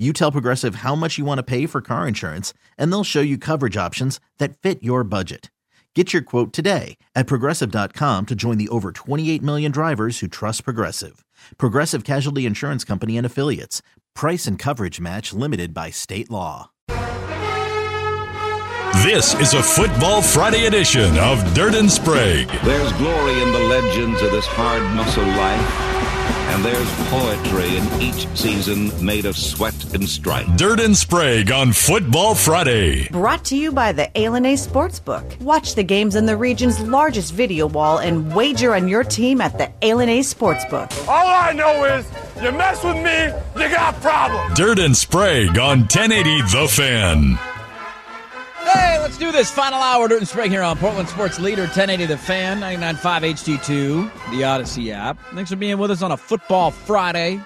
you tell Progressive how much you want to pay for car insurance, and they'll show you coverage options that fit your budget. Get your quote today at progressive.com to join the over 28 million drivers who trust Progressive. Progressive Casualty Insurance Company and Affiliates. Price and coverage match limited by state law. This is a Football Friday edition of Dirt and Sprague. There's glory in the legends of this hard muscle life. And there's poetry in each season made of sweat and strife. Dirt and Sprague on Football Friday. Brought to you by the A Sportsbook. Watch the games in the region's largest video wall and wager on your team at the A Sportsbook. All I know is you mess with me, you got problems. Dirt and Sprague on 1080 The Fan. Let's do this. Final hour, Dirt and Sprague here on Portland Sports Leader, 1080 The Fan, 99.5 HD2, the Audacy app. Thanks for being with us on a Football Friday.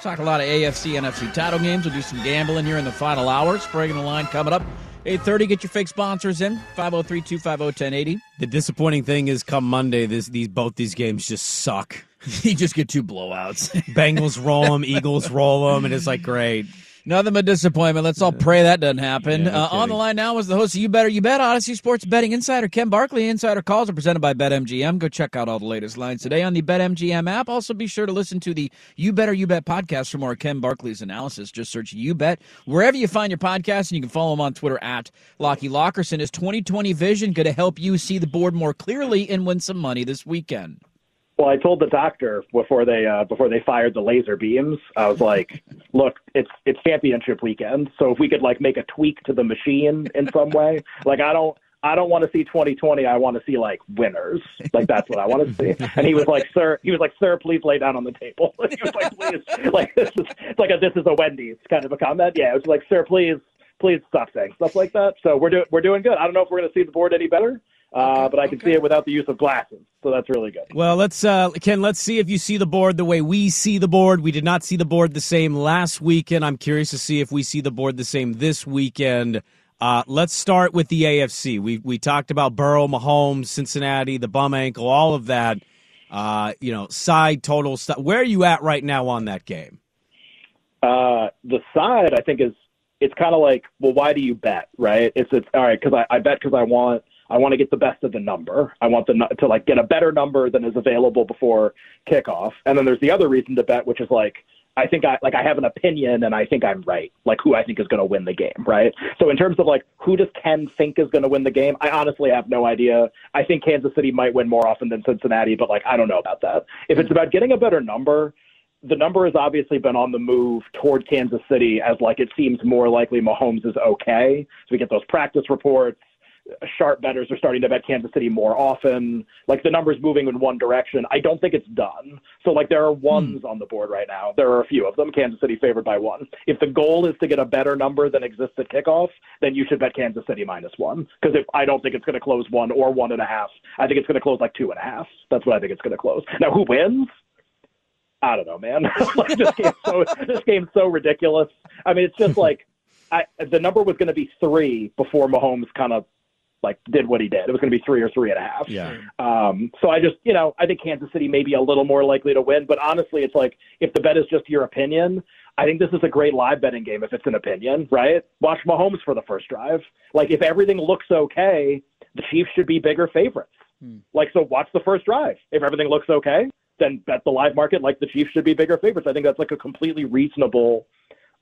Talk a lot of AFC, NFC title games. We'll do some gambling here in the final hour. Sprague in the line coming up. 8.30, get your fake sponsors in. 503-250-1080. The disappointing thing is come Monday, this, these both these games just suck. you just get two blowouts. Bengals roll them, Eagles roll them, and it's like, great. Nothing but disappointment. Let's all pray that doesn't happen. Yeah, uh, on the line now is the host of You Better You Bet, Audacy Sports Betting Insider, Ken Barkley. Insider calls are presented by BetMGM. Go check out all the latest lines today on the BetMGM app. Also, be sure to listen to the You Better You Bet podcast for more Ken Barkley's analysis. Just search You Bet wherever you find your podcast, and you can follow him on Twitter at Lockie Lockerson. Is 2020 vision going to help you see the board more clearly and win some money this weekend? Well, I told the doctor before they uh, before they fired the laser beams. I was like, "Look, it's it's championship weekend, so if we could like make a tweak to the machine in some way, like I don't I don't want to see 2020. I want to see like winners. Like that's what I want to see." And he was like, "Sir, he was like, sir, please lay down on the table." he was like, "Please, like this is it's like a this is a Wendy's kind of a comment." Yeah, it was like, "Sir, please." Please stop saying stuff like that. So we're doing we're doing good. I don't know if we're going to see the board any better, uh, but I can okay. see it without the use of glasses, so that's really good. Well, let's uh, Ken. Let's see if you see the board the way we see the board. We did not see the board the same last weekend. I'm curious to see if we see the board the same this weekend. Uh, let's start with the AFC. We we talked about Burrow, Mahomes, Cincinnati, the bum ankle, all of that. Uh, you know, side total stuff. Where are you at right now on that game? Uh, the side, I think, is it's kind of like, well, why do you bet, right? It's it's all right because I, I bet because I want I want to get the best of the number. I want the to like get a better number than is available before kickoff. And then there's the other reason to bet, which is like I think I like I have an opinion and I think I'm right, like who I think is going to win the game, right? So in terms of like who does Ken think is going to win the game, I honestly have no idea. I think Kansas City might win more often than Cincinnati, but like I don't know about that. If it's about getting a better number, the number has obviously been on the move toward Kansas City as like it seems more likely Mahomes is okay. So we get those practice reports. Sharp bettors are starting to bet Kansas City more often. Like the numbers moving in one direction. I don't think it's done. So like there are ones hmm. on the board right now. There are a few of them. Kansas City favored by one. If the goal is to get a better number than exists at kickoff, then you should bet Kansas City minus one. Because if I don't think it's going to close one or one and a half. I think it's going to close like two and a half. That's what I think it's going to close. Now who wins? I don't know, man. like this game's so this game's so ridiculous. I mean, it's just like I, the number was going to be three before Mahomes kind of like did what he did. It was going to be three or three and a half. Yeah. Um, so I just, you know, I think Kansas City may be a little more likely to win, but honestly, it's like if the bet is just your opinion, I think this is a great live betting game if it's an opinion, right? Watch Mahomes for the first drive. Like if everything looks okay, the Chiefs should be bigger favorites. Hmm. Like so, watch the first drive. If everything looks okay, then bet the live market like the Chiefs should be bigger favorites. I think that's like a completely reasonable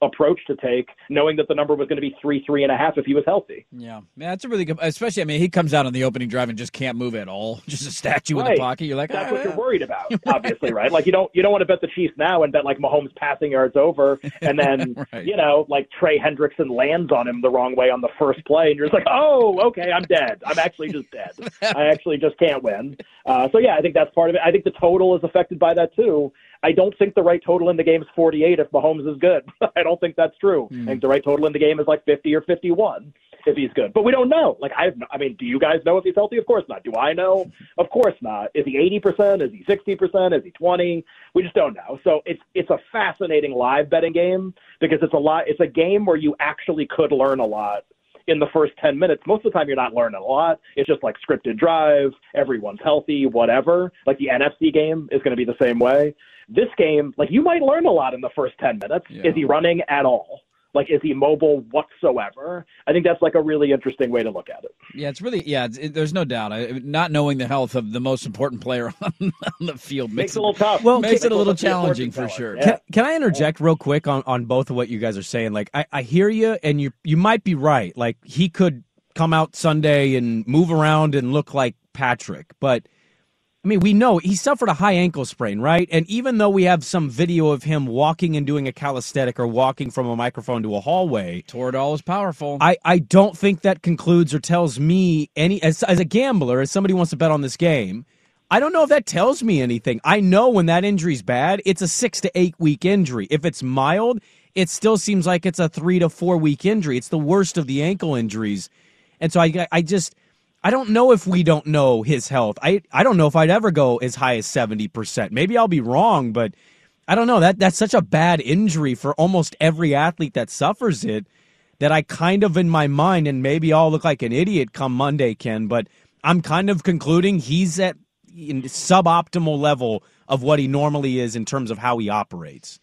approach to take, knowing that the number was going to be three, three and a half if he was healthy. Yeah, man, that's a really good. Especially, I mean, he comes out on the opening drive and just can't move at all, just a statue right. in the pocket. You're like, that's ah. what you're worried about, obviously, right? Like you don't you don't want to bet the Chiefs now and bet like Mahomes passing yards over, and then right. you know like Trey Hendrickson lands on him the wrong way on the first play, and you're just like, oh, okay, I'm dead. I'm actually just dead. I actually just can't win. Uh, so yeah, I think that's part of it. I think the total is affected by that too. I don't think the right total in the game is 48 if Mahomes is good. I don't think that's true. Mm. I think the right total in the game is like 50 or 51 if he's good. But we don't know. Like I, I mean, do you guys know if he's healthy? Of course not. Do I know? Of course not. Is he 80%? Is he 60%? Is he 20? We just don't know. So it's it's a fascinating live betting game because it's a lot. It's a game where you actually could learn a lot in the first 10 minutes. Most of the time, you're not learning a lot. It's just like scripted drive, everyone's healthy, whatever. Like the NFC game is going to be the same way. This game, like you might learn a lot in the first 10 minutes. Yeah. Is he running at all? Like, is he mobile whatsoever? I think that's like a really interesting way to look at it. Yeah, it's really yeah. It's, it, there's no doubt. I, not knowing the health of the most important player on, on the field Makes makes, it a little tough. Well, makes Makes it a little to be a challenging for sure. Yeah. Can, can I interject real quick on, on both of what you guys are saying? Like, I, I hear you, and you you might be right. Like, he could come out Sunday and move around and look like Patrick, but I mean, we know he suffered a high ankle sprain, right? And even though we have some video of him walking and doing a calisthenic or walking from a microphone to a hallway, Toradol is powerful. I, I don't think that concludes or tells me any as as a gambler, as somebody who wants to bet on this game. I don't know if that tells me anything. I know when that injury's bad, it's a six to eight week injury. If it's mild, it still seems like it's a three to four week injury. It's the worst of the ankle injuries, and so I I just I don't know if we don't know his health. I I don't know if I'd ever go as high as seventy percent. Maybe I'll be wrong, but I don't know. That that's such a bad injury for almost every athlete that suffers it that I kind of in my mind, and maybe I'll look like an idiot come Monday, Ken, but I'm kind of concluding he's at suboptimal level of what he normally is in terms of how he operates.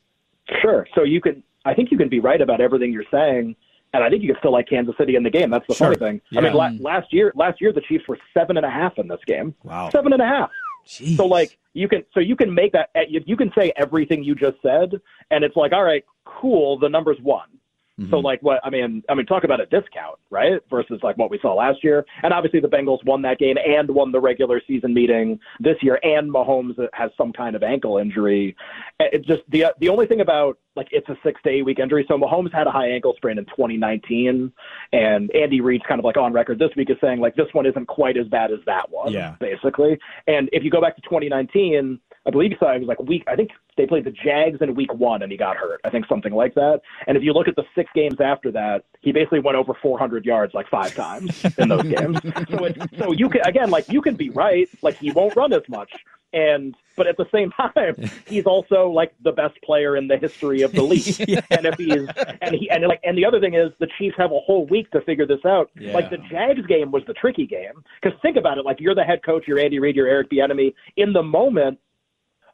Sure. So you can, I think you can be right about everything you're saying, and I think you can still like Kansas City in the game. That's the Sure. funny thing. Yeah. I mean, la- mm. last year, last year the Chiefs were seven and a half in this game. Wow. Seven and a half. Jeez. So like you can, so you can make that. You you can say everything you just said, and it's like, all right, cool. The number's one. So like what I mean, I mean, talk about a discount, right? Versus like what we saw last year, and obviously the Bengals won that game and won the regular season meeting this year, and Mahomes has some kind of ankle injury. It just the the only thing about like it's a six to eight week injury. So Mahomes had a high ankle sprain in 2019, and Andy Reid's kind of like on record this week is saying like this one isn't quite as bad as that one, Yeah. basically. And if you go back to 2019. I believe he said it was like week. I think they played the Jags in week one, and he got hurt. I think something like that. And if you look at the six games after that, he basically went over 400 yards like five times in those games. So, it, so you can again, like you can be right. Like he won't run as much, and but at the same time, he's also like the best player in the history of the league. And if he's and he and like and the other thing is the Chiefs have a whole week to figure this out. Yeah. Like the Jags game was the tricky game because think about it. Like you're the head coach, you're Andy Reid, you're Eric Bieniemy. In the moment,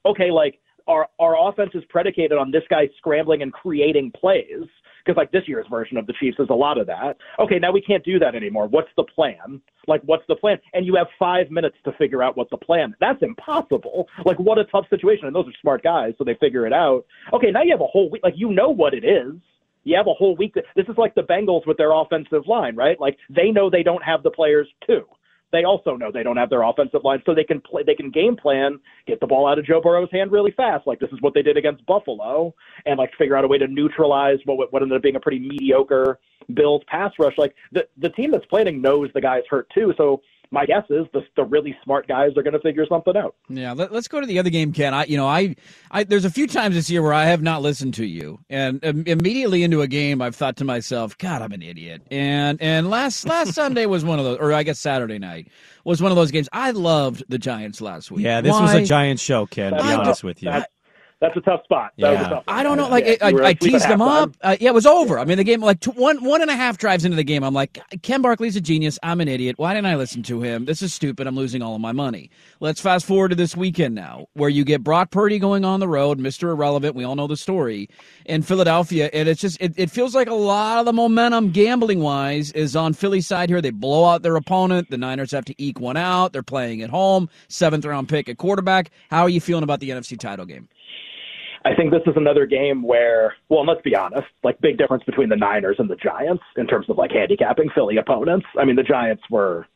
okay, like our our offense is predicated on this guy scrambling and creating plays because like this year's version of the Chiefs is a lot of that. Okay, now we can't do that anymore. What's the plan? Like what's the plan? And you have 5 minutes to figure out what the plan. That's impossible. Like what a tough situation. And those are smart guys, so they figure it out. Okay, now you have a whole week like you know what it is. You have a whole week. This is like the Bengals with their offensive line, right? Like they know they don't have the players too they also know they don't have their offensive line, so they can play. They can game plan, get the ball out of Joe Burrow's hand really fast. Like this is what they did against Buffalo, and like figure out a way to neutralize what what ended up being a pretty mediocre Bills pass rush. Like the the team that's playing knows the guy's hurt too, so. My guess is the, the really smart guys are going to figure something out. Yeah, let, us go to the other game, Ken. I, you know, I, I, there's a few times this year where I have not listened to you, and um, immediately into a game, I've thought to myself, "God, I'm an idiot." And and last last Sunday was one of those, or I guess Saturday night was one of those games. I loved the Giants last week. Yeah, this was a giant show, Ken. To be honest with you. That's, that's a tough spot. That was a tough I don't know. Like Yeah, I, I, I teased them up. Uh, yeah, it was over. I mean, the game like two, one one and a half drives into the game. I'm like, Ken Barkley's a genius. I'm an idiot. Why didn't I listen to him? This is stupid. I'm losing all of my money. Let's fast forward to this weekend now, where you get Brock Purdy going on the road, Mr. Irrelevant. We all know the story in Philadelphia, and it's just it, it feels like a lot of the momentum gambling wise is on Philly's side here. They blow out their opponent. The Niners have to eke one out. They're playing at home. Seventh round pick at quarterback. How are you feeling about the NFC title game? I think this is another game where, well, let's be honest, like big difference between the Niners and the Giants in terms of like handicapping Philly opponents. I mean, the Giants were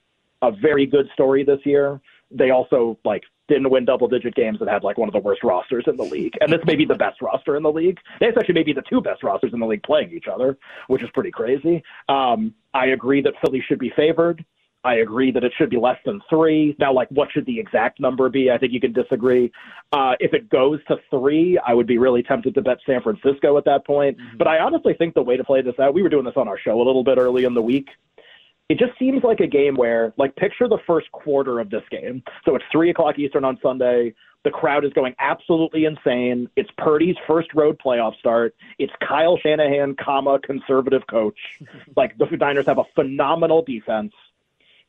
a very good story this year. They also like didn't win double digit games and had like one of the worst rosters in the league. And this may be the best roster in the league. This actually may be the two best rosters in the league playing each other, which is pretty crazy. Um, I agree that Philly should be favored. I agree that it should be less than three. Now, like, what should the exact number be? I think you can disagree. Uh, if it goes to three, I would be really tempted to bet San Francisco at that point. Mm-hmm. But I honestly think the way to play this out, we were doing this on our show a little bit early in the week. It just seems like a game where, like, picture the first quarter of this game. So it's three o'clock Eastern on Sunday. The crowd is going absolutely insane. It's Purdy's first road playoff start. It's Kyle Shanahan, comma conservative coach. like the Niners have a phenomenal defense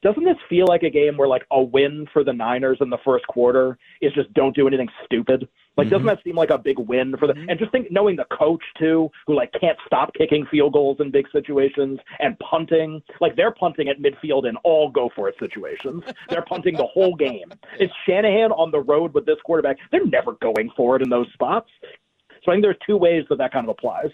doesn't this feel like a game where like a win for the Niners in the first quarter is just don't do anything stupid? Like, mm-hmm. doesn't that seem like a big win for the? Mm-hmm. And just think, knowing the coach too, who like can't stop kicking field goals in big situations and punting, like they're punting at midfield in all go for it situations. they're punting the whole game. It's Shanahan on the road with this quarterback. They're never going for it in those spots. So I think there's two ways that that kind of applies.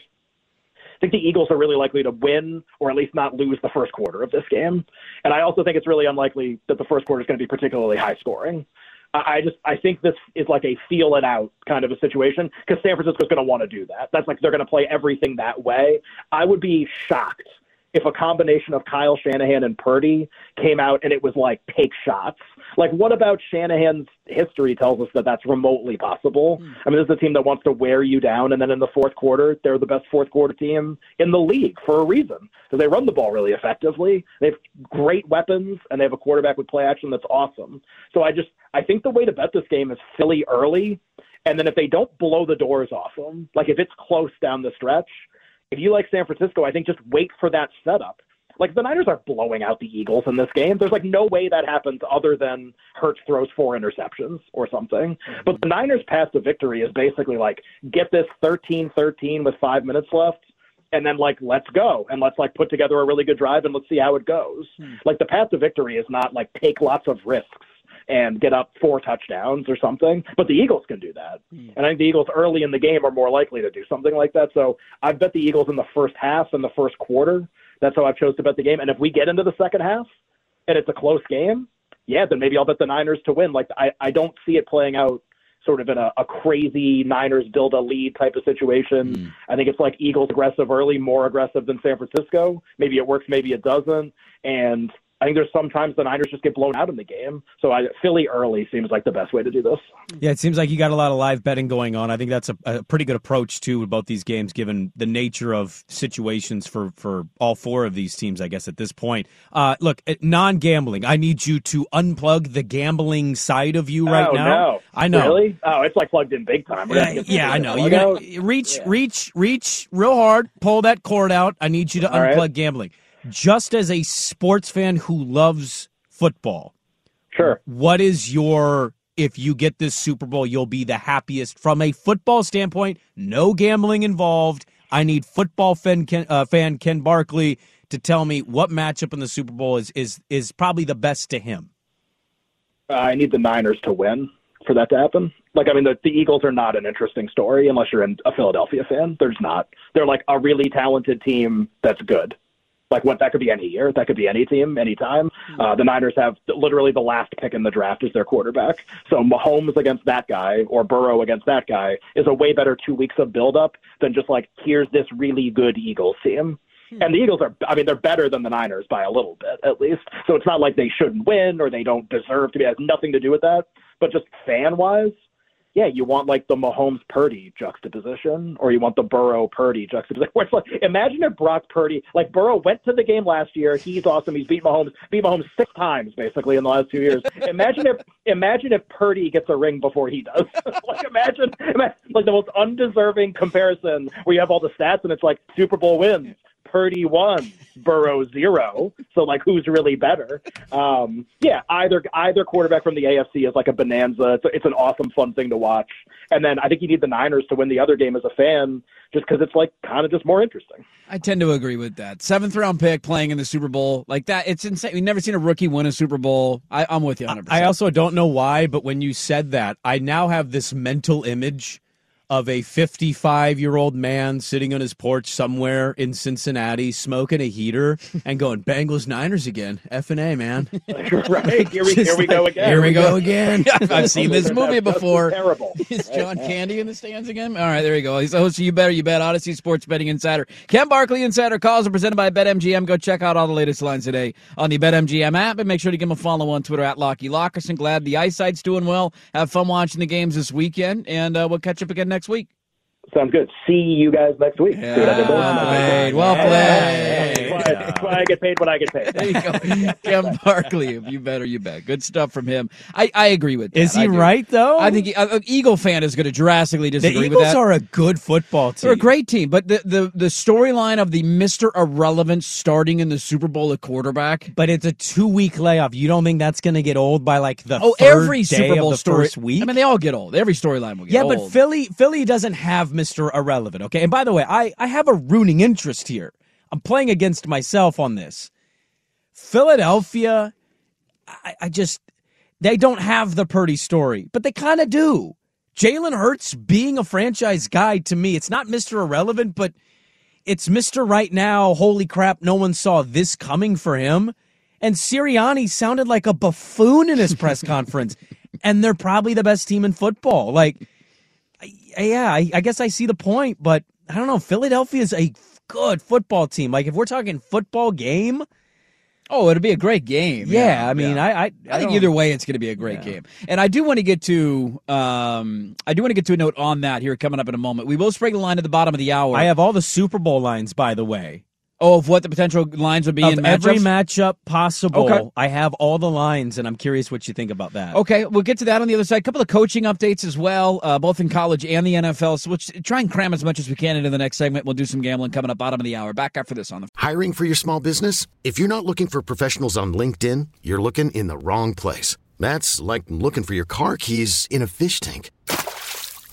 Think the Eagles are really likely to win or at least not lose the first quarter of this game. And I also think it's really unlikely that the first quarter is going to be particularly high scoring. I just I think this is like a feel it out kind of a situation because San Francisco's going to want to do that. That's like they're going to play everything that way. I would be shocked if a combination of Kyle Shanahan and Purdy came out and it was like take shots. Like, what about Shanahan's history tells us that that's remotely possible? Hmm. I mean, this is a team that wants to wear you down, and then in the fourth quarter, they're the best fourth quarter team in the league for a reason because they run the ball really effectively. They have great weapons, and they have a quarterback with play action that's awesome. So I just I think the way to bet this game is Philly early. And then if they don't blow the doors off them, like if it's close down the stretch, if you like San Francisco, I think just wait for that setup. Like the Niners are blowing out the Eagles in this game. There's like no way that happens other than Hurts throws four interceptions or something. But the Niners' path to victory is basically like get this 13-13 with five minutes left, and then like let's go and let's like put together a really good drive and let's see how it goes. Hmm. Like the path to victory is not like take lots of risks and get up four touchdowns or something. But the Eagles can do that. Mm. And I think the Eagles early in the game are more likely to do something like that. So I bet the Eagles in the first half and the first quarter. That's how I've chose to bet the game. And if we get into the second half and it's a close game, yeah, then maybe I'll bet the Niners to win. Like I, I don't see it playing out sort of in a, a crazy Niners build a lead type of situation. Mm. I think it's like Eagles aggressive early, more aggressive than San Francisco. Maybe it works, maybe it doesn't. And I think there's sometimes the Niners just get blown out in the game. So I, Philly early seems like the best way to do this. Yeah, it seems like you got a lot of live betting going on. I think that's a, a pretty good approach too about these games, given the nature of situations for for all four of these teams. I guess at this point, uh, look, non gambling. I need you to unplug the gambling side of you right oh, now. No. I know. Really? Oh, it's like plugged in big time. Yeah, yeah I know. You got reach, yeah. reach, reach real hard. Pull that cord out. I need you to all unplug right. gambling just as a sports fan who loves football, sure. What is your if you get this Super Bowl, you'll be the happiest from a football standpoint. No gambling involved. I need football fan Ken, uh, fan Ken Barkley to tell me what matchup in the Super Bowl is is is probably the best to him. Uh, I need the Niners to win for that to happen. Like, I mean, the, the Eagles are not an interesting story unless you're a Philadelphia fan. They're not. They're like a really talented team that's good. Like what that could be any year, that could be any team, anytime. Hmm. Uh, the Niners have literally the last pick in the draft as their quarterback. So Mahomes against that guy or Burrow against that guy is a way better two weeks of buildup than just like here's this really good Eagles team. Hmm. And the Eagles are, I mean, they're better than the Niners by a little bit, at least. So it's not like they shouldn't win or they don't deserve to be. It has nothing to do with that. But just fan wise, yeah, you want like the Mahomes Purdy juxtaposition, or you want the Burrow Purdy juxtaposition. Where it's like, imagine if Brock Purdy, like Burrow, went to the game last year. He's awesome. He's beat Mahomes, beat Mahomes six times basically in the last two years. imagine if, imagine if Purdy gets a ring before he does. like imagine, imagine, like the most undeserving comparison where you have all the stats and it's like Super Bowl wins. Purdy one, Burrow zero. So like, who's really better? Um, yeah, either either quarterback from the AFC is like a bonanza. It's, a, it's an awesome, fun thing to watch. And then I think you need the Niners to win the other game as a fan, just because it's like kind of just more interesting. I tend to agree with that. Seventh round pick playing in the Super Bowl like that. It's insane. We've never seen a rookie win a Super Bowl. I, I'm with you 100. I also don't know why, but when you said that, I now have this mental image of a 55 year old man sitting on his porch somewhere in Cincinnati, smoking a heater and going Bengals Niners again. F and A, man. right here we, here we go again. Here we go again. I've seen this movie before. Terrible. Is John Candy in the stands again? All right, there you go. He's the host of You Better You Bet, Audacy Sports Betting Insider. Ken Barkley Insider calls are presented by BetMGM. Go check out all the latest lines today on the BetMGM app and make sure to give him a follow on Twitter at Lockie Lockerson. Glad the eyesight's doing well. Have fun watching the games this weekend, and uh, we'll catch up again next week. Sounds good. See you guys next week. See what I can well played. Well played. That's why, that's why I get paid what I get paid. There you go. Ken Barkley, if you better, you bet. Good stuff from him. I, I agree with that. Is he right, though? I think he, uh, Eagle fan is going to drastically the disagree Eagles with that. are a good football team. They're a great team, but the the, the storyline of the Mister Irrelevant starting in the Super Bowl at quarterback. but it's a two week layoff. You don't think that's going to get old by like the Oh, third every day Super Bowl of the story. first week? I mean, they all get old. Every storyline will get yeah, old. Yeah, but Philly Philly doesn't have Mr. Irrelevant, okay? And by the way, I, I have a rooting interest here. I'm playing against myself on this. Philadelphia, I, I just they don't have the Purdy story, but they kind of do. Jalen Hurts being a franchise guy to me, it's not Mr. Irrelevant, but it's Mr. Right Now. Holy crap, no one saw this coming for him. And Sirianni sounded like a buffoon in his press conference. And they're probably the best team in football. Like, yeah, I, I guess I see the point, but I don't know. Philadelphia is a good football team. Like, if we're talking football game, oh, it'll be a great game. yeah, I mean, I, I, I think either way, it's going to be a great game. And I do want to get to, um, I do want to get to a note on that here coming up in a moment. We will spring the line at the bottom of the hour. I have all the Super Bowl lines, by the way. Oh, of what the potential lines would be Of in every matchup possible. Okay. I have all the lines, and I'm curious what you think about that. Okay, we'll get to that on the other side. A couple of coaching updates as well, uh, both in college and the NFL. So we'll try and cram as much as we can into the next segment. We'll do some gambling coming up bottom of the hour. Back after this on the. Hiring for your small business? If you're not looking for professionals on LinkedIn, you're looking in the wrong place. That's like looking for your car keys in a fish tank.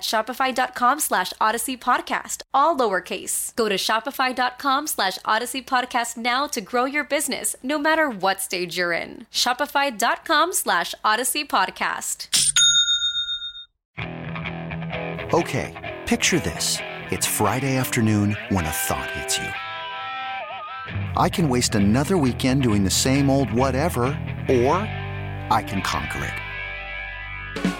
shopify.com slash audacy podcast, all lowercase. Go to shopify.com slash audacy podcast now to grow your business, no matter what stage you're in. Shopify.com slash audacy podcast. Okay, picture this. It's Friday afternoon when a thought hits you. I can waste another weekend doing the same old whatever, or I can conquer it.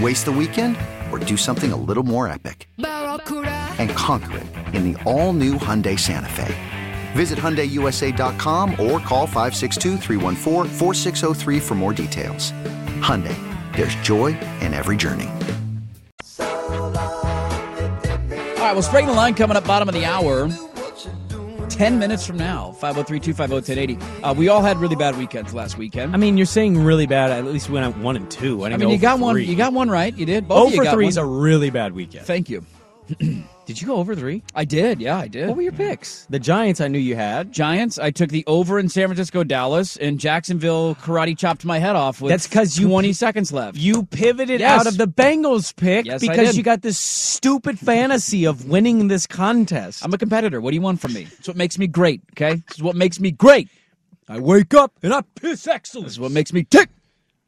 Waste the weekend or do something a little more epic. And conquer it in the all-new Hyundai Santa Fe. Visit HyundaiUSA.com or call 562 for more details. Hyundai, there's joy in every journey. All right, we'll straighten the line coming up bottom of the hour. 10 minutes from now, 503 250 1080. Uh, we all had really bad weekends last weekend. I mean, you're saying really bad. At least we went one and two. I, I mean, you got one. You got one right. You did. Both Oh for three one. is a really bad weekend. Thank you. Did you go over three? I did. Yeah, I did. What were your picks? The Giants, I knew you had. Giants. I took the over in San Francisco, Dallas, and Jacksonville. Karate chopped my head off. With That's 'cause you- 20 seconds left. You pivoted Yes. out of the Bengals pick Yes, because you got this stupid fantasy of winning this contest. I'm a competitor. What do you want from me? It's what makes me great. Okay, this is what makes me great. I wake up and I piss excellence. This is what makes me tick.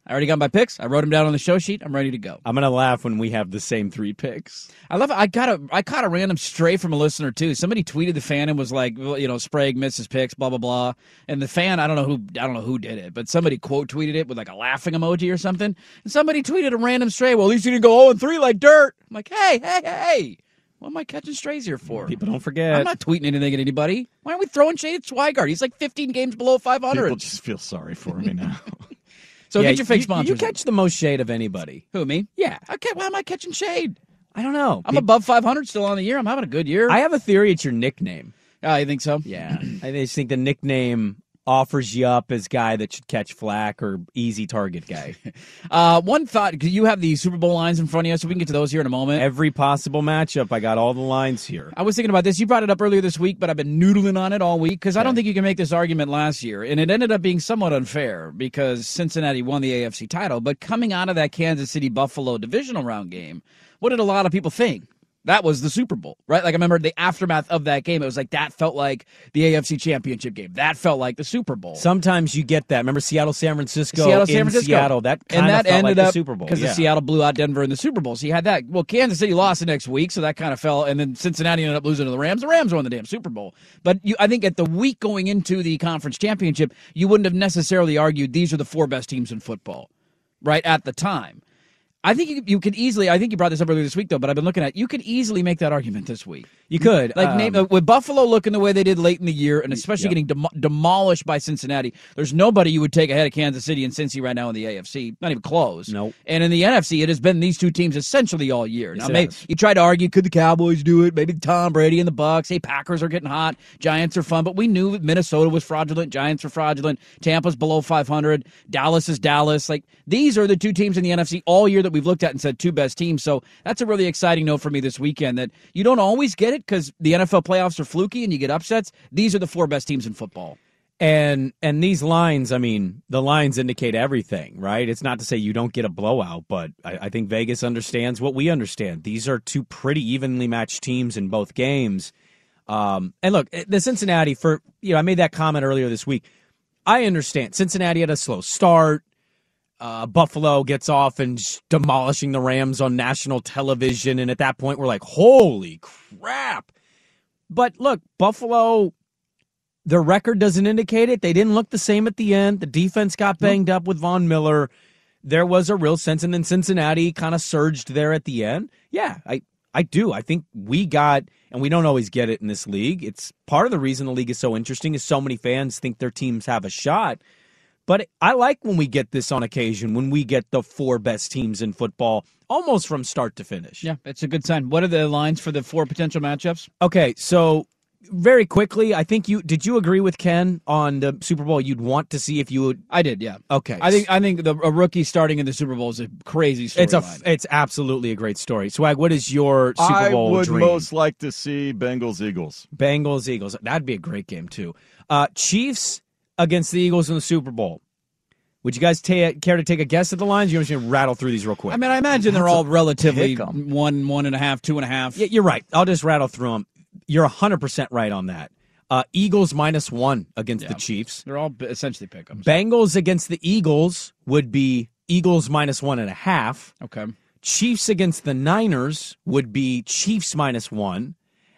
I already got my picks. I wrote them down on the show sheet. I'm ready to go. I'm gonna laugh when we have the same three picks. I love. It. I got a. I caught a random stray from a listener too. Somebody tweeted the fan and was like, well, you know, Sprague misses picks, blah blah blah. And the fan, I don't know who, I don't know who did it, but somebody quote tweeted it with like a laughing emoji or something. And somebody tweeted a random stray. Well, at least you didn't go 0 and three like dirt. I'm like, hey, hey, hey. What am I catching strays here for? People don't forget. I'm not tweeting anything at anybody. Why aren't we throwing shade at Swigart? He's like 15 games below 500. People just feel sorry for me now. so Yeah, get your fake you- sponsors. You catch the most shade of anybody. who me? Yeah. Okay, why am I catching shade? I don't know. I'm above 500 still on the year. I'm having a good year. I have a theory. It's your nickname. Oh, you think so? Yeah, I just think the nickname offers you up as guy that should catch flack or easy target guy. Uh, one thought, because you have the Super Bowl lines in front of you, so we can get to those here in a moment. Every possible matchup, I got all the lines here. I was thinking about this. You brought it up earlier this week, but I've been noodling on it all week because I don't think you can make this argument last year. And it ended up being somewhat unfair because Cincinnati won the AFC title. But coming out of that Kansas City Buffalo divisional round game, what did a lot of people think? That was the Super Bowl, right? Like I remember the aftermath of that game. It was like that felt like the AFC Championship game. That felt like the Super Bowl. Sometimes you get that. Remember Seattle, San Francisco, Seattle, San Francisco. Seattle. That kind and that ended like up the Super Bowl because yeah. the Seattle blew out Denver in the Super Bowl. So you had that. Well, Kansas City lost the next week, so that kind of fell. And then Cincinnati ended up losing to the Rams. The Rams won the damn Super Bowl. But you, I think at the week going into the conference championship, you wouldn't have necessarily argued these are the four best teams in football, right at the time. I think you, you could easily. I think you brought this up earlier this week, though. But I've been looking at. You could easily make that argument this week. You could Like um, name, uh, with Buffalo looking the way they did late in the year, and especially getting dem- demolished by Cincinnati. There's nobody you would take ahead of Kansas City and Cincy right now in the AFC. Not even close. Nope. And in the NFC, it has been these two teams essentially all year. Now, maybe you try to argue, could the Cowboys do it? Maybe Tom Brady and the Bucks. Hey, Packers are getting hot. Giants are fun, but we knew Minnesota was fraudulent. Giants were fraudulent. Tampa's below 500. Dallas is Dallas. Like these are the two teams in the NFC all year that we've looked at and said two best teams. So that's a really exciting note for me this weekend that you don't always get it because the NFL playoffs are fluky and you get upsets. These are the four best teams in football. And and these lines, I mean, the lines indicate everything, right? It's not to say you don't get a blowout, but I, I think Vegas understands what we understand. These are two pretty evenly matched teams in both games. Um, and look, the Cincinnati for you know, I made that comment earlier this week. I understand Cincinnati had a slow start. Uh, Buffalo gets off and demolishing the Rams on national television, and at that point, we're like, "Holy crap!" But look, Buffalo their record doesn't indicate it. They didn't look the same at the end. The defense got banged up with Von Miller. There was a real sense, and then Cincinnati kind of surged there at the end. Yeah, I I do. I think we got, and we don't always get it in this league. It's part of the reason the league is so interesting is so many fans think their teams have a shot. But I like when we get this on occasion, when we get the four best teams in football almost from start to finish. Yeah, it's a good sign. What are the lines for the four potential matchups? Okay, so very quickly, I think you did you agree with Ken on the Super Bowl? You'd want to see if you would. I did, yeah. Okay, I think I think the, a rookie starting in the Super Bowl is a crazy story. it's a it's absolutely a great story. Swag, what is your Super I Bowl I would dream? most like to see Bengals Eagles. Bengals Eagles. That'd be a great game too. Uh, Chiefs against the Eagles in the Super Bowl. Would you guys ta- care to take a guess at the lines? You're just going to rattle through these real quick. I mean, I imagine they're all relatively one, one and a half, two and a half. Yeah, you're right. I'll just rattle through them. You're 100% right on that. Uh, Eagles minus one against the Chiefs. They're all essentially pick 'em. Bengals against the Eagles would be Eagles minus one and a half. Okay. Chiefs against the Niners would be Chiefs minus one.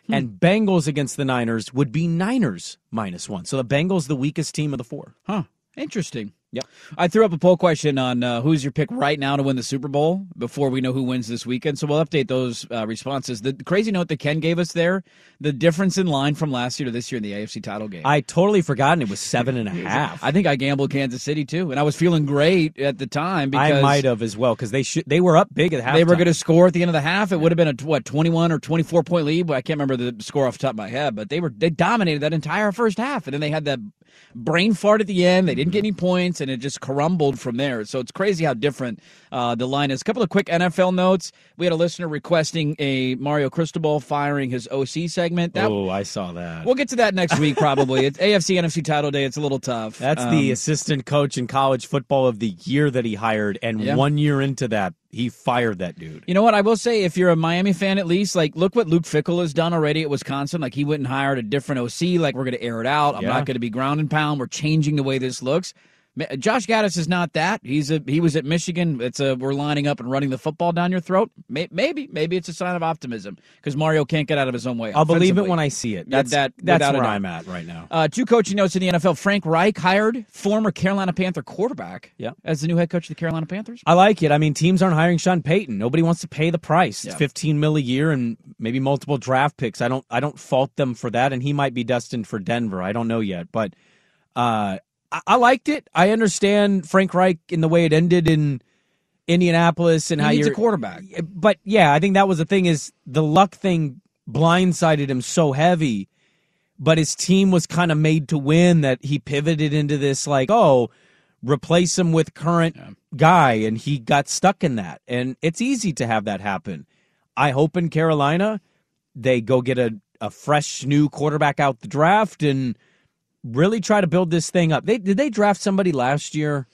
Hmm. And Bengals against the Niners would be Niners minus one. So the Bengals the weakest team of the four. Huh. Interesting. Yep. I threw up a poll question on uh, who's your pick right now to win the Super Bowl before we know who wins this weekend. So we'll update those uh, responses. The crazy note that Ken gave us there, the difference in line from last year to this year in the AFC title game. I totally forgotten it was seven and a half. I think I gambled Kansas City too, and I was feeling great at the time because I might have as well because they should they were up big at half. they were going to score at the end of the half. It would have been a what twenty one or twenty four point lead. But I can't remember the score off the top of my head. But they were they dominated that entire first half, and then they had that brain fart at the end. They didn't get any points, and it just crumbled from there. So it's crazy how different uh, the line is. A couple of quick NFL notes. We had a listener requesting a Mario Cristobal firing his OC segment. That, oh, I saw that. We'll get to that next week probably. it's AFC NFC title day. It's a little tough. That's the Um, assistant coach in college football of the year that he hired, and Yeah. one year into that, he fired that dude. You know what? I will say, if you're a Miami fan, at least, like, look what Luke Fickell has done already at Wisconsin. Like, he went and hired a different OC. Like, we're going to air it out. I'm Yeah. not going to be ground and pound. We're changing the way this looks. Josh Gattis is not that. He's a he was at Michigan. It's a we're lining up and running the football down your throat. Maybe maybe it's a sign of optimism because Mario can't get out of his own way. I'll believe it when I see it. That's that that's where. I'm at right now. Uh, two coaching notes in the NFL. Frank Reich hired former Carolina Panther quarterback Yeah. as the new head coach of the Carolina Panthers. I like it. I mean, teams aren't hiring Sean Payton. Nobody wants to pay the price. It's Yeah. 15 mil a year and maybe multiple draft picks. I don't I don't fault them for that and he might be destined for Denver. I don't know yet, but uh I, I liked it. I understand Frank Reich in the way it ended in Indianapolis and He how needs a you're quarterback. But yeah, I think that was the thing is the luck thing blindsided him so heavy, but his team was kind of made to win that he pivoted into this like, oh, replace him with current guy and he got stuck in that. And it's easy to have that happen. I hope in Carolina they go get a, a fresh new quarterback out the draft and really try to build this thing up. They did they draft somebody last year?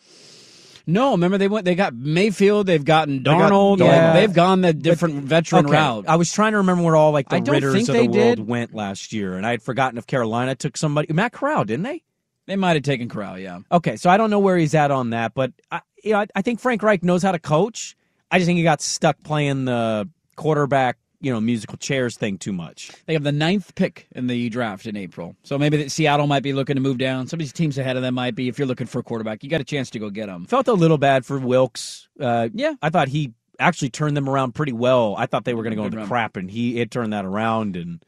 No, remember they went. They got Mayfield. They've gotten got Darnold. Darnold. Yeah, they've gone the different veteran Okay. route. I was trying to remember where all like the Ridders of they the world did. went last year, and I had forgotten if Carolina took somebody. Matt Corral, didn't they? They might have taken Corral. Yeah. Okay, so I don't know where he's at on that, but I, you know, I, I think Frank Reich knows how to coach. I just think he got stuck playing the quarterback, you know, musical chairs thing too much. They have the ninth pick in the draft in April, so maybe that Seattle might be looking to move down. Some of these teams ahead of them might be. If you're looking for a quarterback, you got a chance to go get them. Felt a little bad for Wilks. Uh, Yeah. I thought he actually turned them around pretty well. I thought they were going to go into crap, and he it turned that around and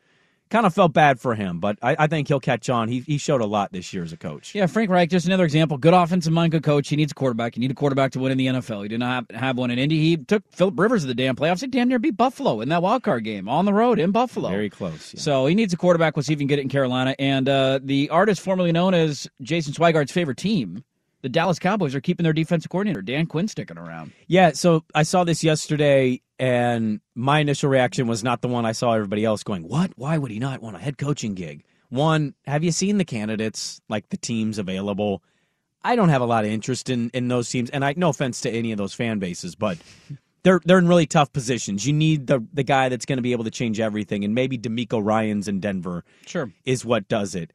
kind of felt bad for him. But I, I think he'll catch on. He he showed a lot this year as a coach. Yeah, Frank Reich, just another example. Good offensive mind, good coach. He needs a quarterback. You need a quarterback to win in the NFL. He did not have, have one in Indy. He took Philip Rivers to the damn playoffs. He damn near beat Buffalo in that wild card game on the road in Buffalo. Very close. yeah. So he needs a quarterback. We'll see if he can get it in Carolina. And uh, the artist formerly known as Jason Swigart's favorite team, the Dallas Cowboys, are keeping their defensive coordinator, Dan Quinn, sticking around. Yeah, so I saw this yesterday, and my initial reaction was not the one I saw everybody else going, What? Why would he not want a head coaching gig? One, have you seen the candidates, like the teams available? I don't have a lot of interest in, in those teams, and I no offense to any of those fan bases, but they're they're in really tough positions. You need the the guy that's going to be able to change everything, and maybe DeMeco Ryans in Denver Sure. is what does it.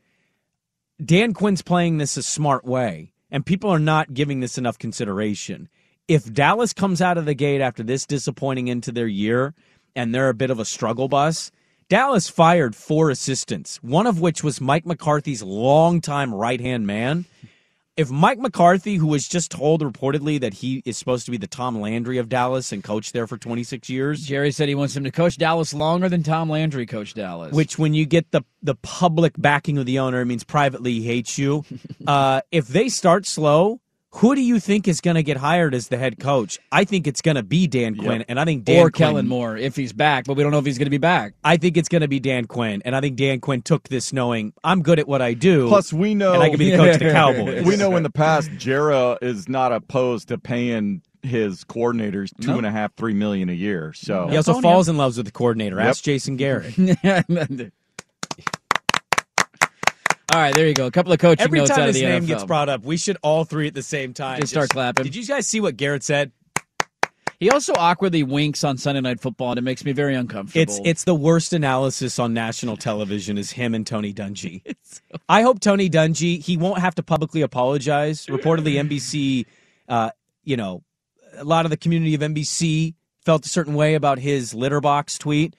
Dan Quinn's playing this a smart way, and people are not giving this enough consideration. If Dallas comes out of the gate after this disappointing into their year and they're a bit of a struggle bus, Dallas fired four assistants, one of which was Mike McCarthy's longtime right hand man. If Mike McCarthy, who was just told reportedly that he is supposed to be the Tom Landry of Dallas and coached there for 26 years, Jerry said he wants him to coach Dallas longer than Tom Landry coached Dallas. which when you get the the public backing of the owner, it means privately he hates you. uh, if they start slow, who do you think is going to get hired as the head coach? I think it's going to be Dan Quinn, and I think Dan or Quinn, Kellen Moore if he's back, but we don't know if he's going to be back. I think it's going to be Dan Quinn, and I think Dan Quinn took this knowing I'm good at what I do. Plus, we know and I can be the coach of the Cowboys. we know in the past, Jerry is not opposed to paying his coordinators two and a half, three million a year. So He also Antonio. falls in love with the coordinator. Ask Jason Garrett. All right, there you go. A couple of coaching Every notes time out of his name gets brought up, we should all three at the same time Just start clapping. Did you guys see what Garrett said? He also awkwardly winks on Sunday Night Football, and it makes me very uncomfortable. It's it's the worst analysis on national television is him and Tony Dungy. I hope Tony Dungy he won't have to publicly apologize. Reportedly, NBC, uh, you know, a lot of the community of NBC felt a certain way about his litter box tweet.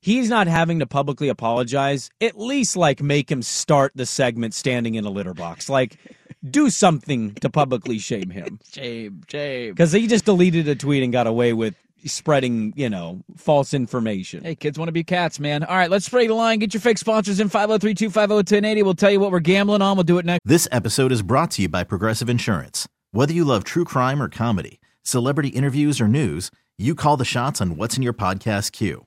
He's not having to publicly apologize. At least like make him start the segment standing in a litter box. Like do something to publicly shame him. Shame, shame. Because he just deleted a tweet and got away with spreading, you know, false information. Hey, kids want to be cats, man. All right, let's spray the line. Get your fake sponsors in 503 250 1080. We'll tell you what we're gambling on. We'll do it next. This episode is brought to you by Progressive Insurance. Whether you love true crime or comedy, celebrity interviews or news, you call the shots on what's in your podcast queue.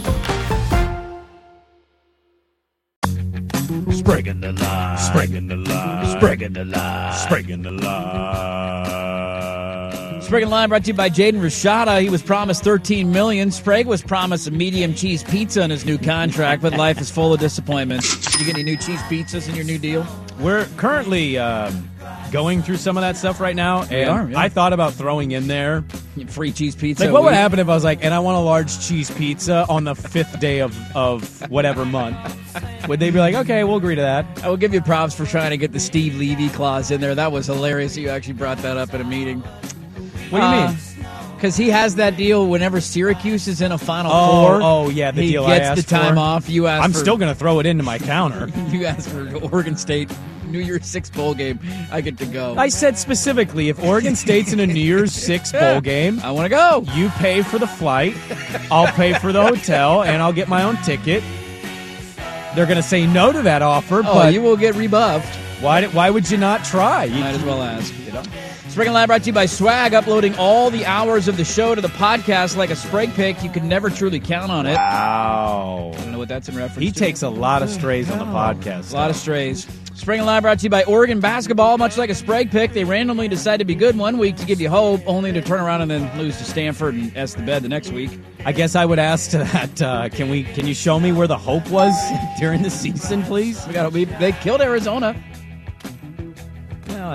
Sprigging the line. Sprigging the line. Sprigging the line. Sprigging the line. Sprague and Line brought to you by Jaden Rashada. He was promised 13 million. Sprague was promised a medium cheese pizza in his new contract, but life is full of disappointments. Did you get any new cheese pizzas in your new deal? We're currently um, going through some of that stuff right now, and are, yeah. I thought about throwing in there free cheese pizza. Like, what would happen if I was like, and I want a large cheese pizza on the fifth day of of whatever month? Would they be like, okay, we'll agree to that? I will give you props for trying to get the Steve Levy clause in there. That was hilarious. You actually brought that up at a meeting. What do you uh, mean? Because he has that deal whenever Syracuse is in a Final Oh, Four. oh yeah, the he deal I gets the time for. off. You ask. I'm for, still going to throw it into my counter. You ask for Oregon State New Year's Six bowl game. I get to go. I said specifically, if Oregon State's in a New Year's Six bowl game, I want to go. You pay for the flight, I'll pay for the hotel, and I'll get my own ticket. They're going to say no to that offer, Oh, but you will get rebuffed. why? Why would you not try? You, Might as well ask. Spring and Lab brought to you by Swag, uploading all the hours of the show to the podcast like a Sprague pick. You can never truly count on it. Wow. I don't know what that's in reference He to. takes a lot of strays on the podcast. A lot of strays. Spring and Live brought to you by Oregon Basketball. Much like a Sprague pick, they randomly decide to be good one week to give you hope, only to turn around and then lose to Stanford and S the bed the next week. I guess I would ask to that. Uh, can we? Can you show me where the hope was during the season, please? We got we they killed Arizona.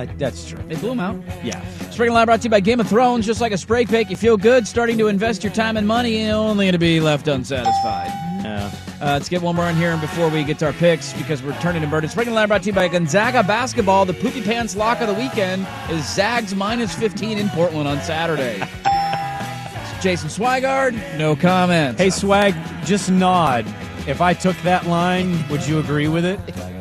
That's true. They blew them out. Yeah. Spring and Live brought to you by Game of Thrones. Just like a spray pick, you feel good starting to invest your time and money, only to be left unsatisfied. Yeah. Uh, let's get one more in here before we get to our picks because we're turning inverted. Spring and Line brought to you by Gonzaga Basketball. The poopy pants lock of the weekend is Zags minus 15 in Portland on Saturday. Jason Swigart, no comment. Hey, Swag, just nod. If I took that line, would you agree with it?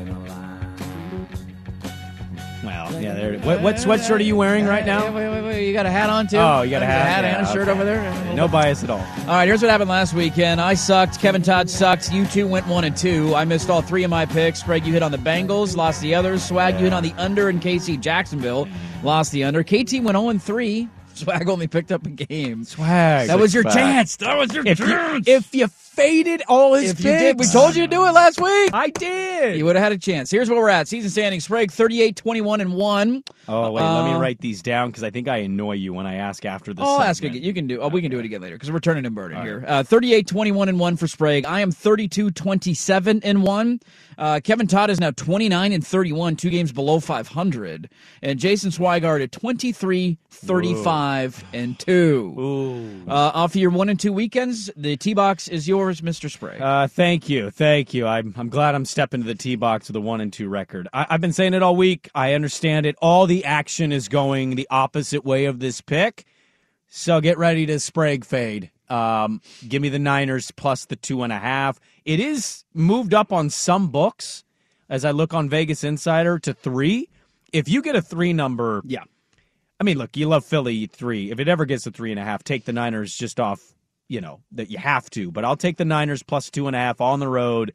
Well, yeah. There. What, what sweatshirt are you wearing right now? Wait, wait, wait. You got a hat on too? Oh, you got a hat, a hat yeah, and a shirt okay. over there. No bias at all. All right, here's what happened last weekend. I sucked. Kevin Todd sucked. You two went one and two. I missed all three of my picks. Sprague, you hit on the Bengals, lost the others. Swag, you hit on the under in KC Jacksonville, lost the under. KT went 0 and three. Swag only picked up a game. Swag. That was your Swag. chance. That was your If you, chance. if you faded all his If you did, we told you to do it last week. I did. You would have had a chance. Here's where we're at. Season standing. Sprague 38, 21, and 1. Oh wait, let me Uh, write these down because I think I annoy you when I ask after this. I'll ask again. You can do. Oh, we can do it again later because we're turning inverted here. Uh, 38, 21, and 1 for Sprague. I am 32, 27, and 1. Uh, Kevin Todd is now 29 and 31, two games below 500. And Jason Swigart at 23, 35, and 2. Uh, off of your 1 and 2 weekends, the tee box is yours, Mr. Sprague. Uh, thank you, thank you. I'm I'm glad I'm stepping to the tee box with a one and two record. I, I've been saying it all week. I understand it. All the action is going the opposite way of this pick, so get ready to Sprague fade. Um, give me the Niners plus the two and a half. It is moved up on some books as I look on Vegas Insider to three. If you get a three number, yeah. I mean, look, you love Philly three. If it ever gets to three and a half, take the Niners just off, you know, that you have to. But I'll take the Niners plus two and a half on the road.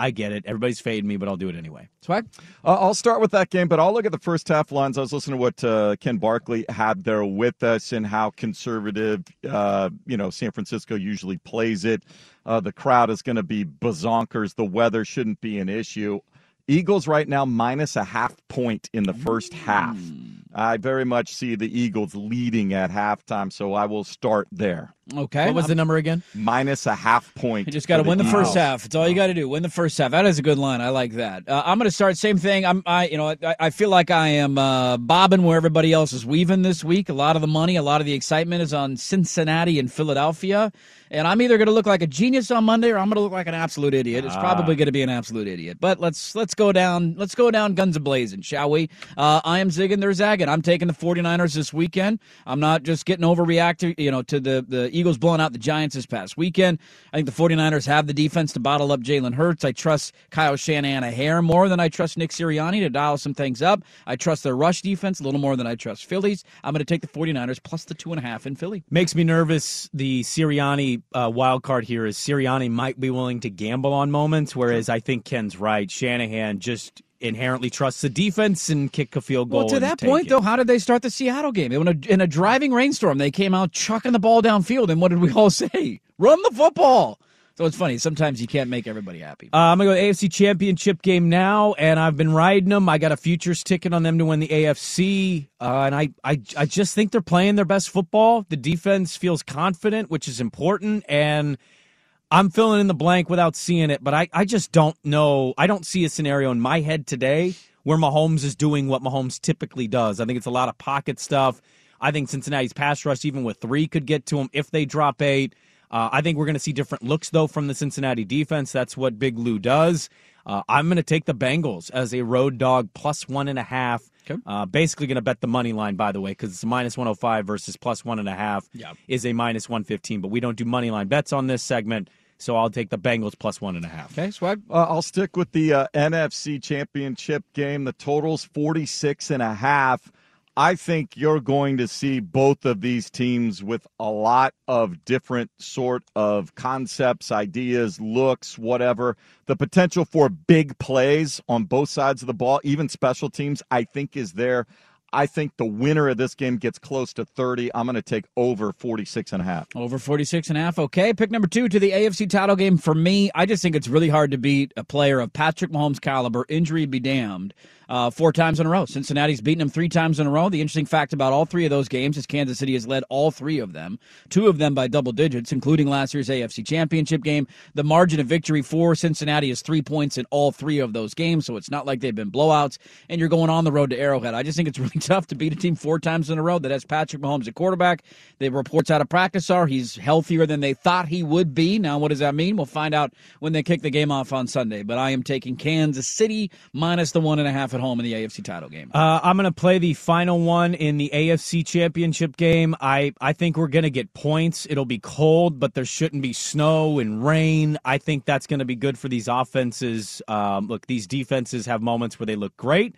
I get it. Everybody's fading me, but I'll do it anyway. Swag? Uh, I'll start with that game, but I'll look at the first half lines. I was listening to what uh, Ken Barkley had there with us and how conservative, uh, you know, San Francisco usually plays it. Uh, the crowd is going to be bazonkers. The weather shouldn't be an issue. Eagles right now minus a half point in the first half. I very much see the Eagles leading at halftime, so I will start there. Okay. What was the number again? Minus a half point. You just got to win the first half. It's all you got to do. Win the first half. That is a good line. I like that. Uh, I'm going to start same thing. I'm, I, you know, I, I feel like I am uh, bobbing where everybody else is weaving this week. A lot of the money, a lot of the excitement is on Cincinnati and Philadelphia, and I'm either going to look like a genius on Monday or I'm going to look like an absolute idiot. It's Ah. probably going to be an absolute idiot. But let's let's go down. Let's go down guns a blazing, shall we? Uh, I am zigging. They're zagging. I'm taking the 49ers this weekend. I'm not just getting overreacted, you know, to the the Eagles blowing out the Giants this past weekend. I think the 49ers have the defense to bottle up Jalen Hurts. I trust Kyle Shanahan a hair more than I trust Nick Sirianni to dial some things up. I trust their rush defense a little more than I trust Phillies. I'm going to take the 49ers plus the two and a half in Philly. Makes me nervous. The Sirianni uh, wild card here is Sirianni might be willing to gamble on moments, whereas I think Ken's right. Shanahan just inherently trusts the defense and kick a field goal. Well, to that point, it. though, how did they start the Seattle game? In a, in a driving rainstorm, they came out chucking the ball downfield, and what did we all say? Run the football. So it's funny. Sometimes you can't make everybody happy. Uh, I'm gonna go AFC Championship game now, and I've been riding them. I got a futures ticket on them to win the AFC, uh, and I, I, I just think they're playing their best football. The defense feels confident, which is important, and I'm filling in the blank without seeing it. But I, I just don't know. I don't see a scenario in my head today where Mahomes is doing what Mahomes typically does. I think it's a lot of pocket stuff. I think Cincinnati's pass rush, even with three, could get to him if they drop eight. Uh, I think we're going to see different looks, though, from the Cincinnati defense. That's what Big Lou does. Uh, I'm going to take the Bengals as a road dog plus one and a half. Uh, basically, going to bet the money line, by the way, because it's minus 105 versus plus one and a half Yeah. is a minus 115. But we don't do money line bets on this segment, so I'll take the Bengals plus one and a half. Okay, swag. Uh, I'll stick with the uh, NFC Championship game. The total's 46 and a half. I think you're going to see both of these teams with a lot of different sort of concepts, ideas, looks, whatever. The potential for big plays on both sides of the ball, even special teams, I think is there. I think the winner of this game gets close to 30. I'm going to take over 46 and a half. Over 46 and a half. Okay. Pick number two to the AFC title game for me. I just think it's really hard to beat a player of Patrick Mahomes' caliber, injury be damned, uh, four times in a row. Cincinnati's beaten them three times in a row. The interesting fact about all three of those games is Kansas City has led all three of them, two of them by double digits, including last year's AFC championship game. The margin of victory for Cincinnati is three points in all three of those games, so it's not like they've been blowouts, and you're going on the road to Arrowhead. I just think it's really tough to beat a team four times in a row that has Patrick Mahomes at quarterback. The reports out of practice are he's healthier than they thought he would be. Now, what does that mean? We'll find out when they kick the game off on Sunday. But I am taking Kansas City minus the one and a half at home in the AFC title game. Uh, I'm going to play the final one in the AFC Championship game. I, I think we're going to get points. It'll be cold, but there shouldn't be snow and rain. I think that's going to be good for these offenses. Um, look, these defenses have moments where they look great,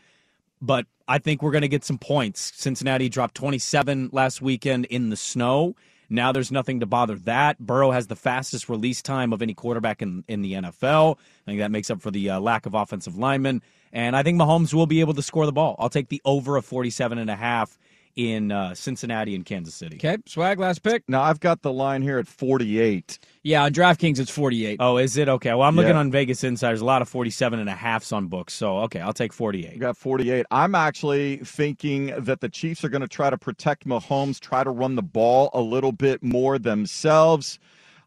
but I think we're going to get some points. Cincinnati dropped 27 last weekend in the snow. Now there's nothing to bother that. Burrow has the fastest release time of any quarterback in, in the NFL. I think that makes up for the uh, lack of offensive linemen. And I think Mahomes will be able to score the ball. I'll take the over of 47 and a half in uh, Cincinnati and Kansas City. Okay, swag last pick. Now I've got the line here at 48. Yeah, on DraftKings it's 48. Oh, is it? Okay. Well, I'm looking Yeah. on Vegas Insiders. A lot of 47 and a halfs on books. So, okay, I'll take 48. You got 48. I'm actually thinking that the Chiefs are going to try to protect Mahomes, try to run the ball a little bit more themselves.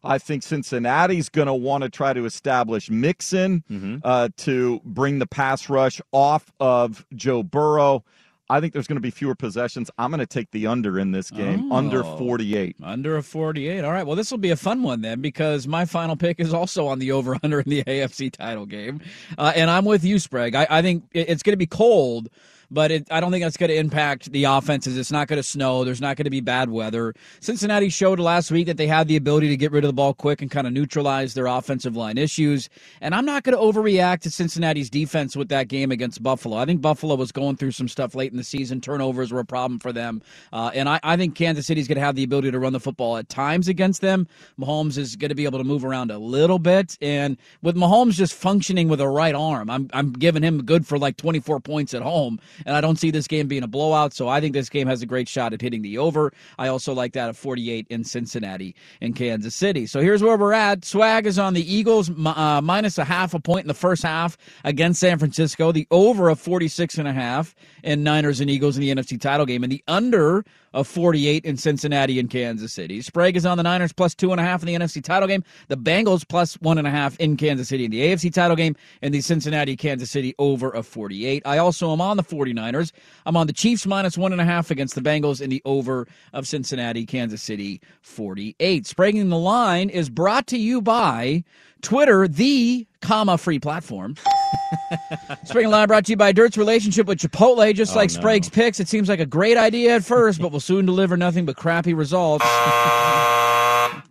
I think Cincinnati's going to want to try to establish Mixon uh, to bring the pass rush off of Joe Burrow. I think there's going to be fewer possessions. I'm going to take the under in this game, under Oh. 48. Under a 48. All right. Well, this will be a fun one then because my final pick is also on the over under in the AFC title game. Uh, and I'm with you, Sprague. I, I think it's going to be cold, but it, I don't think that's going to impact the offenses. It's not going to snow. There's not going to be bad weather. Cincinnati showed last week that they had the ability to get rid of the ball quick and kind of neutralize their offensive line issues. And I'm not going to overreact to Cincinnati's defense with that game against Buffalo. I think Buffalo was going through some stuff late in the season. Turnovers were a problem for them. Uh, and I, I think Kansas City's going to have the ability to run the football at times against them. Mahomes is going to be able to move around a little bit. And with Mahomes just functioning with a right arm, I'm, I'm giving him good for like 24 points at home. And I don't see this game being a blowout. So I think this game has a great shot at hitting the over. I also like that of 48 in Cincinnati and Kansas City. So here's where we're at. Swag is on the Eagles uh, minus a half a point in the first half against San Francisco. The over of 46 and a half in Niners and Eagles in the NFC title game, and the under of 48 in Cincinnati and Kansas City. Sprague is on the Niners plus two and a half in the NFC title game. The Bengals plus one and a half in Kansas City in the AFC title game, and the Cincinnati Kansas City over of 48. I also am on the 49ers. I'm on the Chiefs minus one and a half against the Bengals in the over of Cincinnati Kansas City 48. Sprague in the line is brought to you by Twitter, the comma free platform. Spring Line brought to you by Dirt's relationship with Chipotle. Just Oh, like no. Sprague's picks, it seems like a great idea at first, but will soon deliver nothing but crappy results.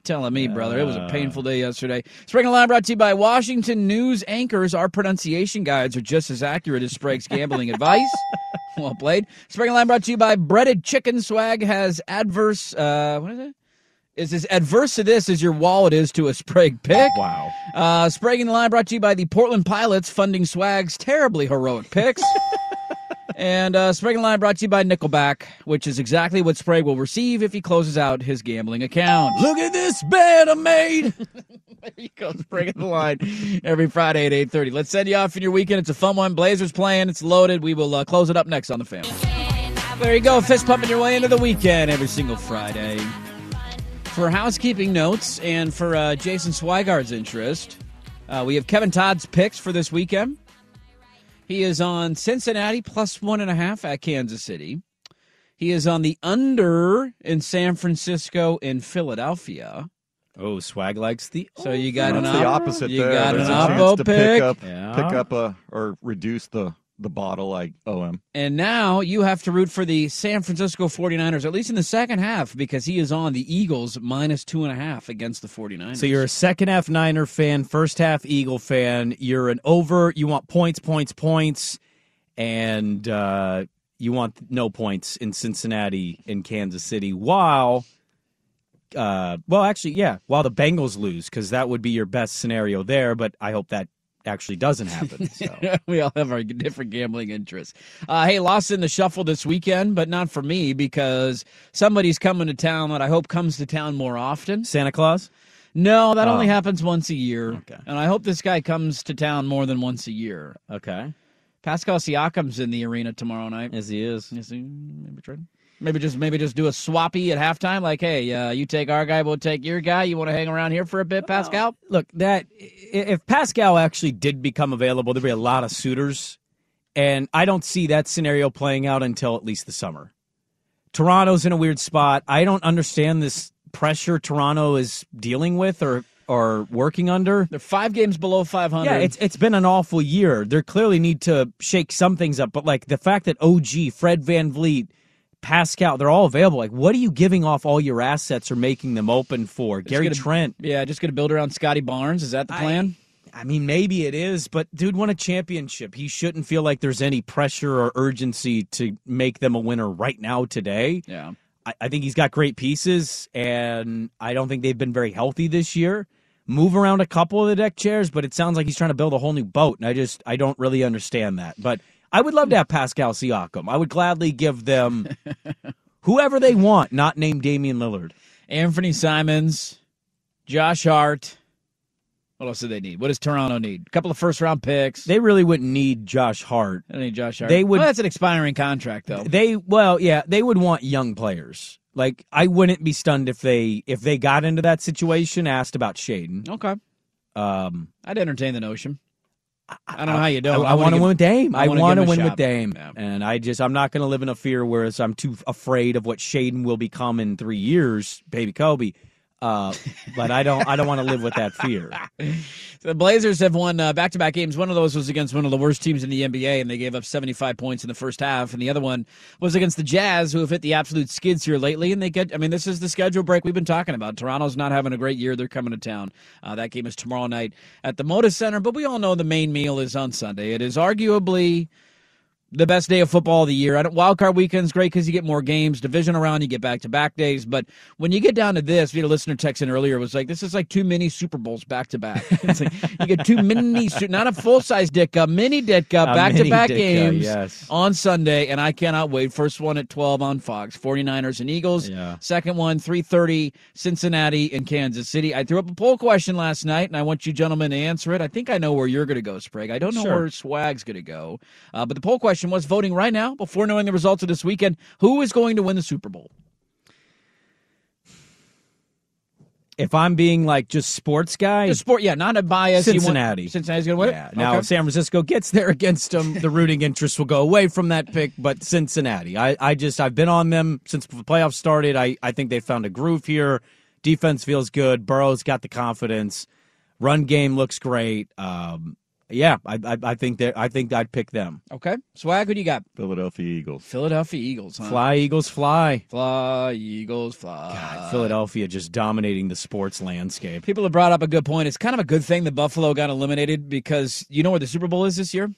Telling me, brother, it was a painful day yesterday. Spring Line brought to you by Washington News Anchors. Our pronunciation guides are just as accurate as Sprague's gambling advice. Well played. Spring Line brought to you by Breaded Chicken Swag has adverse. Uh, what is it? Is as adverse to this as your wallet is to a Sprague pick. Wow. Uh, Spraguing the line brought to you by the Portland Pilots, funding Swag's terribly heroic picks. and uh, Sprague and the line brought to you by Nickelback, which is exactly what Sprague will receive if he closes out his gambling account. Look at this bed I made. there you go, Sprague and the line every Friday at 8.30. Let's send you off in your weekend. It's a fun one. Blazers playing. It's loaded. We will uh, close it up next on the family. There you go, fist pumping your way into the weekend every single Friday. For housekeeping notes and for uh, Jason Swigart's interest, uh, we have Kevin Todd's picks for this weekend. He is on Cincinnati plus one and a half at Kansas City. He is on the under in San Francisco and Philadelphia. Oh, Swag likes the. So you got That's an the opposite You there. got There's an a oppo to pick. pick up, Yeah. pick up a or reduce the the bottle I owe him. And now you have to root for the San Francisco 49ers, at least in the second half, because he is on the Eagles minus two and a half against the 49ers. So you're a second half Niner fan, first half Eagle fan. You're an over. You want points, points, points, and uh, you want no points in Cincinnati and Kansas City. While, uh, well, actually, yeah, while the Bengals lose, because that would be your best scenario there. But I hope that actually doesn't happen. So. we all have our different gambling interests. Uh, hey, lost in the shuffle this weekend, but not for me because somebody's coming to town that I hope comes to town more often. Santa Claus? No, that Oh. only happens once a year. Okay. And I hope this guy comes to town more than once a year. Okay. Pascal Siakam's in the arena tomorrow night. As he is. Yes, he- maybe try. Maybe just maybe just do a swappy at halftime. Like, hey, uh, you take our guy, we'll take your guy. You want to hang around here for a bit, Pascal? Look, that if Pascal actually did become available, there'd be a lot of suitors, and I don't see that scenario playing out until at least the summer. Toronto's in a weird spot. I don't understand this pressure Toronto is dealing with or or working under. They're five games below 500. Yeah, it's it's been an awful year. They clearly need to shake some things up, but like the fact that OG, Fred VanVleet, Pascal, they're all available. Like, what are you giving off all your assets or making them open for? Gary gonna- Trent. yeah, just going to build around Scottie Barnes. Is that the plan? I mean, maybe it is, but dude won a championship. He shouldn't feel like there's any pressure or urgency to make them a winner right now today. Yeah. I, I think he's got great pieces, and I don't think they've been very healthy this year. Move around a couple of the deck chairs, but it sounds like he's trying to build a whole new boat, and I just I don't really understand that. But I would love to have Pascal Siakam. I would gladly give them whoever they want, not named Damian Lillard. Anthony Simons, Josh Hart. What else do they need? What does Toronto need? A couple of first round picks. They really wouldn't need Josh Hart. They need Josh Hart. They would- Well, that's an expiring contract, though. They well, yeah, they would want young players. Like I wouldn't be stunned if they if they got into that situation, asked about Shaedon. Okay. Um, I'd entertain the notion. I don't know how you do. I, I, want to win with Dame. I, want to give him a win shot. with Dame, Yeah. and I just I'm not going to live in a fear whereas I'm too afraid of what Shaedon will become in three years, baby Kobe. Uh, but I don't. I don't want to live with that fear. So the Blazers have won uh, back-to-back games. One of those was against one of the worst teams in the NBA, and they gave up 75 points in the first half. And the other one was against the Jazz, who have hit the absolute skids here lately. And they get, I mean, this is the schedule break we've been talking about. Toronto's not having a great year. They're coming to town. Uh, that game is tomorrow night at the Moda Center. But we all know the main meal is on Sunday. It is arguably the best day of football of the year. I don't, wild card weekend's great because you get more games. Division around, you get back to back days. But when you get down to this, we had a listener text in earlier was like, "This is like two mini Super Bowls back to back." It's like you get two mini, not a full size Ditka, mini Ditka, back to back games yes. on Sunday, and I cannot wait. First one at twelve on Fox, 49ers and Eagles. Yeah. Second one, three thirty, Cincinnati and Kansas City. I threw up a poll question last night, and I want you gentlemen to answer it. I think I know where you're going to go, Sprague. I don't know Sure. where Swag's going to go, uh, but the poll question was voting right now before knowing the results of this weekend. Who is going to win the Super Bowl? If I'm being like just sports guy, The sport, yeah, not a bias. You want- Cincinnati. Cincinnati's to win Yeah. it. Now, Okay. if San Francisco gets there against them, the rooting interest will go away from that pick. But Cincinnati, I, I just I've been on them since the playoffs started. I, I think they found a groove here. Defense feels good. Burrow's got the confidence. Run game looks great. Um, yeah, I, I, I think that I think I'd pick them. Okay, Swag, who do you got? Philadelphia Eagles. Philadelphia Eagles. Huh? Fly Eagles, fly. fly, Eagles, fly. God, Philadelphia just dominating the sports landscape. People have brought up a good point. It's kind of a good thing that Buffalo got eliminated because you know where the Super Bowl is this year?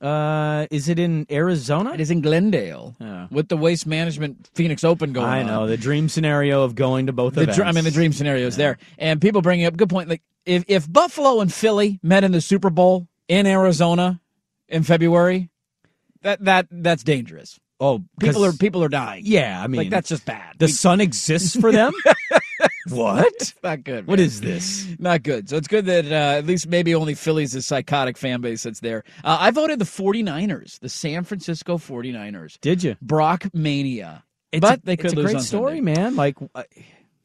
Uh, is it in Arizona? It is in Glendale Yeah. with the Waste Management Phoenix Open going on. I on. know the dream scenario of going to both The events. dr- I mean, the dream scenario is there, and people bringing up good point. Like if if Buffalo and Philly met in the Super Bowl in Arizona in February, that that that's dangerous. Oh, People are people are dying. Yeah, I mean, like that's just bad. the We- sun exists for them. what? Not good. What man. is this? Not good. So it's good that uh, at least maybe only Philly's a psychotic fan base that's there. Uh, I voted the 49ers, the San Francisco 49ers. Did you? Brock Mania. It's but a, they could it's a great story, Sunday. man. Like, uh,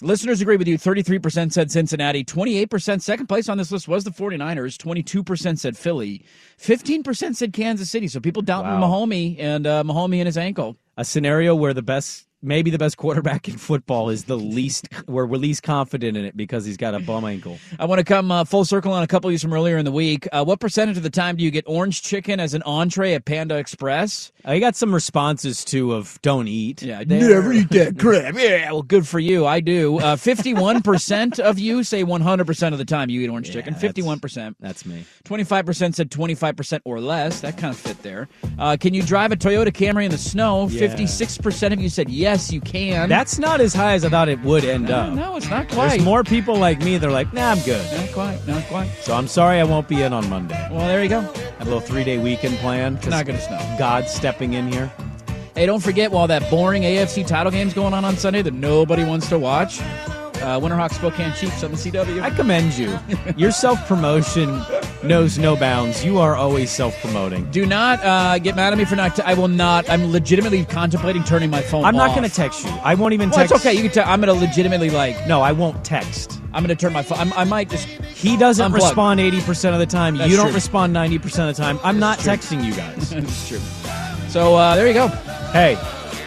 Listeners agree with you. 33% said Cincinnati. 28% second place on this list was the 49ers. 22% said Philly. 15% said Kansas City. So people doubting Wow. Mahomey and uh, Mahomey and his ankle. a scenario where the best, maybe the best quarterback in football is the least, where we're least confident in it because he's got a bum ankle. I want to come uh, full circle on a couple of these from earlier in the week. Uh, what percentage of the time do you get orange chicken as an entree at Panda Express? I got some responses too of don't eat. Yeah, never eat that crap. Yeah, well, good for you. I do. Uh, Fifty-one percent of you say one hundred percent of the time you eat orange chicken. Fifty-one percent. That's me. Twenty-five percent said twenty-five percent or less. That kind of fit there. Uh, can you drive a Toyota Camry in the snow? Yeah. Fifty-six percent of you said yes, you can. That's not as high as I thought it would end no, up. no, it's not quite. There's more people like me. They're like, nah, I'm good. Not quite. Not quite. So I'm sorry I won't be in on Monday. Well, there you go. Have a little three day weekend plan. It's not going to snow. God stepping in here. Hey, don't forget while that boring AFC title game's going on on Sunday that nobody wants to watch. Uh, Winterhawk Spokane Chiefs on the CW. I commend you. Your self promotion knows no bounds. You are always self promoting. Do not uh, get mad at me for not. T- I will not. I'm legitimately contemplating turning my phone. I'm not going to text you. I won't even Well, text. it's okay. You can. T- I'm going to legitimately like. No, I won't text. I'm going to turn my phone. I'm, I might just. He doesn't Unplug. respond 80% of the time. That's you don't true. respond 90% of the time. I'm not true. texting you guys. it's true. So uh, there you go. hey,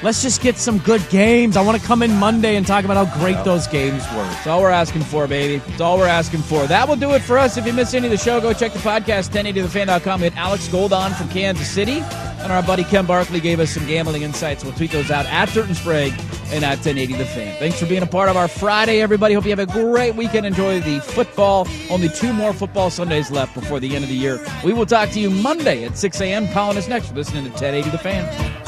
let's just get some good games. I want to come in Monday and talk about how great those games were. That's all we're asking for, baby. That's all we're asking for. That will do it for us. If you missed any of the show, go check the podcast, 1080thefan.com. We had Alex Goldon from Kansas City, and our buddy Ken Barkley gave us some gambling insights. We'll tweet those out at Dirt and Sprague and at 1080 The Fan. Thanks for being a part of our Friday, everybody. Hope you have a great weekend. Enjoy the football. Only two more football Sundays left before the end of the year. We will talk to you Monday at 6 a.m. Calling us next. You're listening to 1080 The Fan.